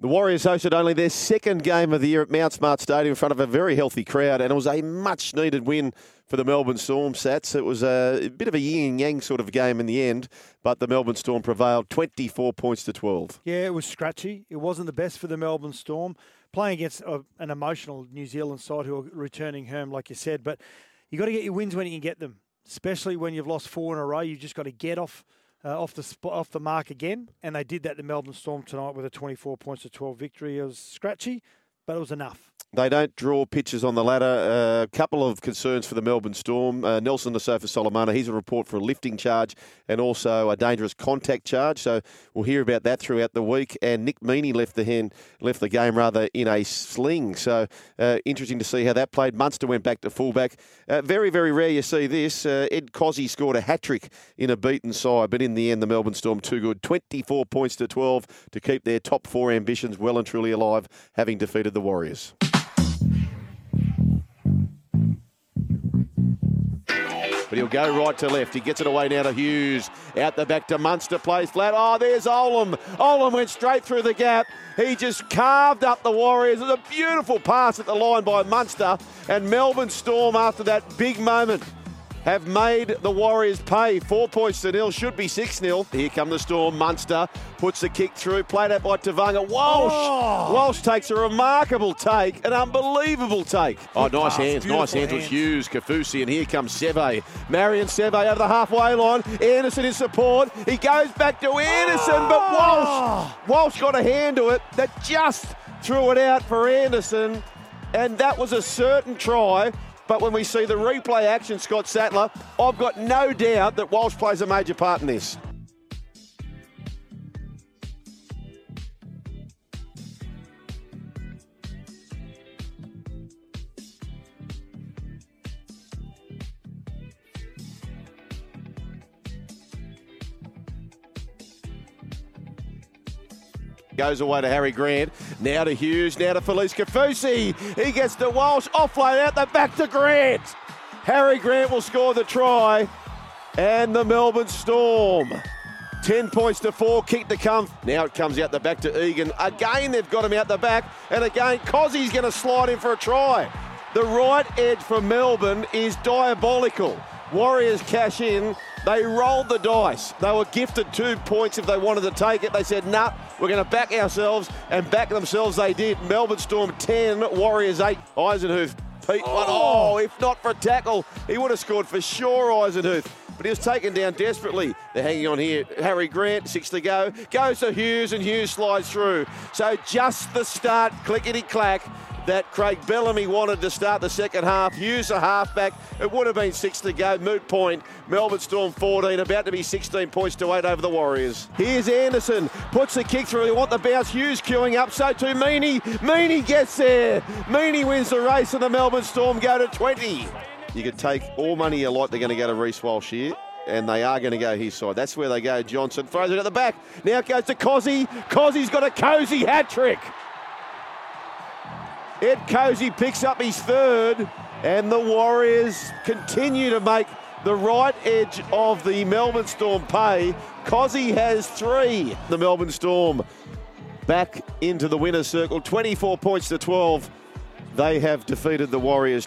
The Warriors hosted only their second game of the year at Mount Smart Stadium in front of a very healthy crowd, and it was a much needed win for the Melbourne Storm Sats. It was a bit of a yin yang sort of game in the end, but the Melbourne Storm prevailed 24 points to 12. Yeah, it was scratchy. It wasn't the best for the Melbourne Storm. Playing against a, an emotional New Zealand side who are returning home, like you said, but you've got to get your wins when you can get them, especially when you've lost four in a row. You've just got to get off uh, off the off the mark again, and they did that to Melbourne Storm tonight with a 24 points to 12 victory. It was scratchy, but it was enough. They don't draw pitches on the ladder. A uh, couple of concerns for the Melbourne Storm. Uh, Nelson Asofa Solomona, he's a report for a lifting charge and also a dangerous contact charge. So we'll hear about that throughout the week. And Nick Meaney left the hand, left the game rather in a sling. So uh, interesting to see how that played. Munster went back to fullback. Uh, very, very rare you see this. Uh, Ed Kosi scored a hat trick in a beaten side, but in the end, the Melbourne Storm too good. 24 points to 12 to keep their top four ambitions well and truly alive, having defeated the Warriors. But he'll go right to left. He gets it away now to Hughes. Out the back to Munster. Plays flat. Oh, there's Olam. Olam went straight through the gap. He just carved up the Warriors. It was a beautiful pass at the line by Munster. And Melbourne Storm, after that big moment, have made the Warriors pay. Four points to nil, should be 6 0. Here come the Storm. Munster puts the kick through, played out by Tevaga. Walsh. Oh. Walsh takes a remarkable take, an unbelievable take. Oh, nice hands, nice hands, hands with Hughes, Kaufusi, and here comes Seve. Marion Seve over the halfway line. Anderson in support. He goes back to Anderson, oh. but Walsh, Walsh got a hand to it that just threw it out for Anderson, and that was a certain try. But when we see the replay action, Scott Sattler, I've got no doubt that Walsh plays a major part in this. Goes away to Harry Grant. Now to Hughes. Now to Felise Kaufusi. He gets to Walsh. Offload out the back to Grant. Harry Grant will score the try. And the Melbourne Storm. 10 points to four, kick to come. Now it comes out the back to Egan. Again, they've got him out the back. And again, Kosi's going to slide in for a try. The right edge for Melbourne is diabolical. Warriors cash in. They rolled the dice. They were gifted two points if they wanted to take it. They said, nah, we're going to back ourselves, and back themselves they did. Melbourne Storm 10, Warriors 8. Eisenhuth, Pete oh. one. Oh, if not for a tackle, he would have scored for sure, Eisenhuth. But he was taken down desperately. They're hanging on here. Harry Grant, six to go. Goes to Hughes, and Hughes slides through. So just the start, clickety clack that Craig Bellamy wanted to start the second half. Use a halfback. It would have been six to go. Moot point. Melbourne Storm 14, about to be 16 points to eight over the Warriors. Here's Anderson. Puts the kick through. They want the bounce. Hughes queuing up. So too Meaney. Meaney gets there. Meaney wins the race and the Melbourne Storm go to 20. You could take all money you like. They're going to go to Reece Walsh here and they are going to go his side. That's where they go. Johnson throws it at the back. Now it goes to Kosi. Kosi's got a cozy hat trick. Ed Kosi picks up his third, and the Warriors continue to make the right edge of the Melbourne Storm pay. Kosi has three. The Melbourne Storm back into the winner's circle, 24 points to 12. They have defeated the Warriors.